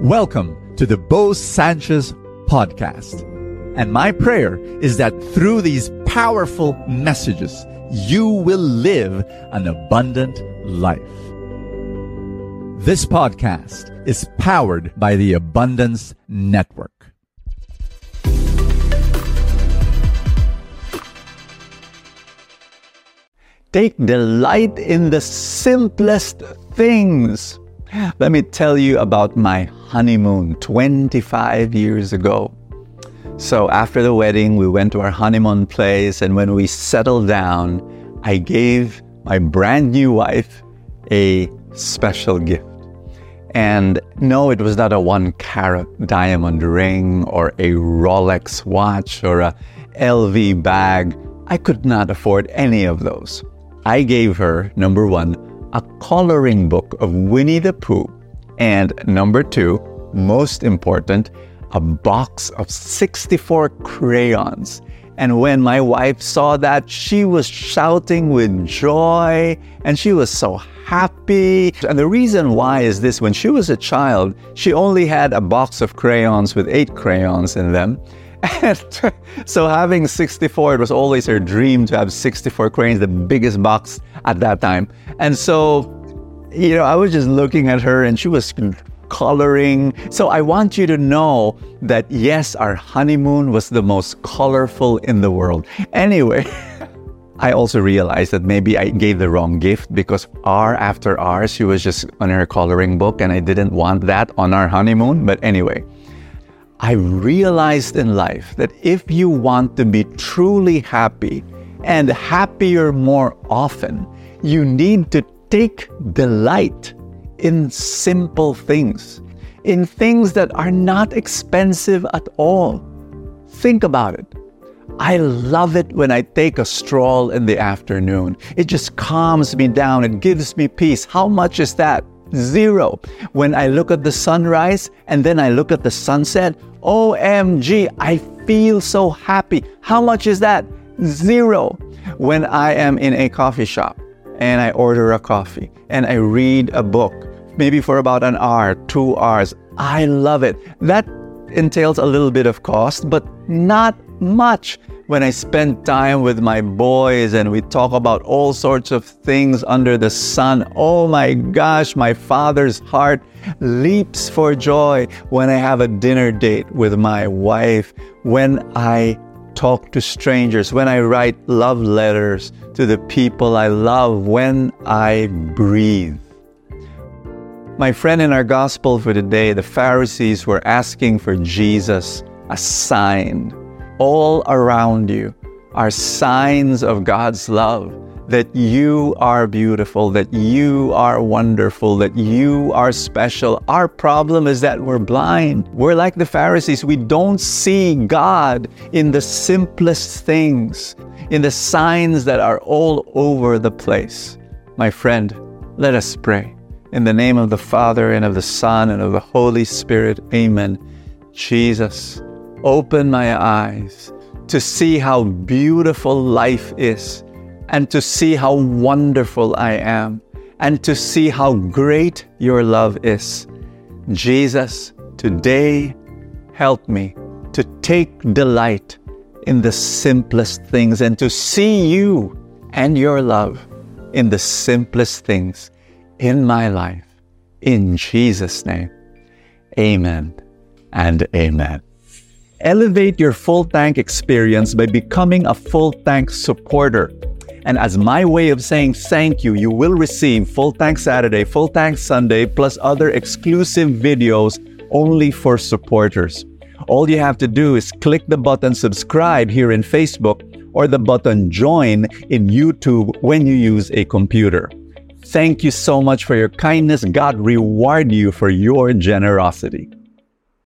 Welcome to the Bo Sanchez podcast. And my prayer is that through these powerful messages, you will live an abundant life. This podcast is powered by the Abundance Network. Take delight in the simplest things. Let me tell you about my honeymoon 25 years ago. So, after the wedding, we went to our honeymoon place, and when we settled down, I gave my brand new wife a special gift. And no, it was not a one carat diamond ring or a Rolex watch or a LV bag. I could not afford any of those. I gave her, number one, a coloring book of Winnie the Pooh, and number two, most important, a box of 64 crayons. And when my wife saw that, she was shouting with joy and she was so happy. And the reason why is this when she was a child, she only had a box of crayons with eight crayons in them. And so having 64, it was always her dream to have 64 crayons, the biggest box at that time. And so, you know, I was just looking at her and she was coloring. So I want you to know that yes, our honeymoon was the most colorful in the world. Anyway, I also realized that maybe I gave the wrong gift because hour after hour she was just on her coloring book and I didn't want that on our honeymoon. But anyway, I realized in life that if you want to be truly happy and happier more often, you need to take delight in simple things, in things that are not expensive at all. Think about it. I love it when I take a stroll in the afternoon. It just calms me down, it gives me peace. How much is that? Zero. When I look at the sunrise and then I look at the sunset, OMG, I feel so happy. How much is that? Zero. When I am in a coffee shop and I order a coffee and I read a book, maybe for about an hour, two hours, I love it. That entails a little bit of cost, but not much when I spend time with my boys and we talk about all sorts of things under the sun. Oh my gosh, my father's heart leaps for joy when I have a dinner date with my wife, when I talk to strangers, when I write love letters to the people I love, when I breathe. My friend, in our gospel for today, the Pharisees were asking for Jesus a sign all around you are signs of God's love that you are beautiful, that you are wonderful, that you are special. Our problem is that we're blind. We're like the Pharisees. We don't see God in the simplest things, in the signs that are all over the place. My friend, let us pray. In the name of the Father, and of the Son, and of the Holy Spirit, amen. Jesus, open my eyes to see how beautiful life is and to see how wonderful I am and to see how great your love is. Jesus, today help me to take delight in the simplest things and to see you and your love in the simplest things in my life. In Jesus' name, amen and amen. Elevate your full tank experience by becoming a full tank supporter. And as my way of saying thank you, you will receive Full Tank Saturday, Full Tank Sunday, plus other exclusive videos only for supporters. All you have to do is click the button subscribe here in Facebook or the button join in YouTube when you use a computer. Thank you so much for your kindness. God reward you for your generosity.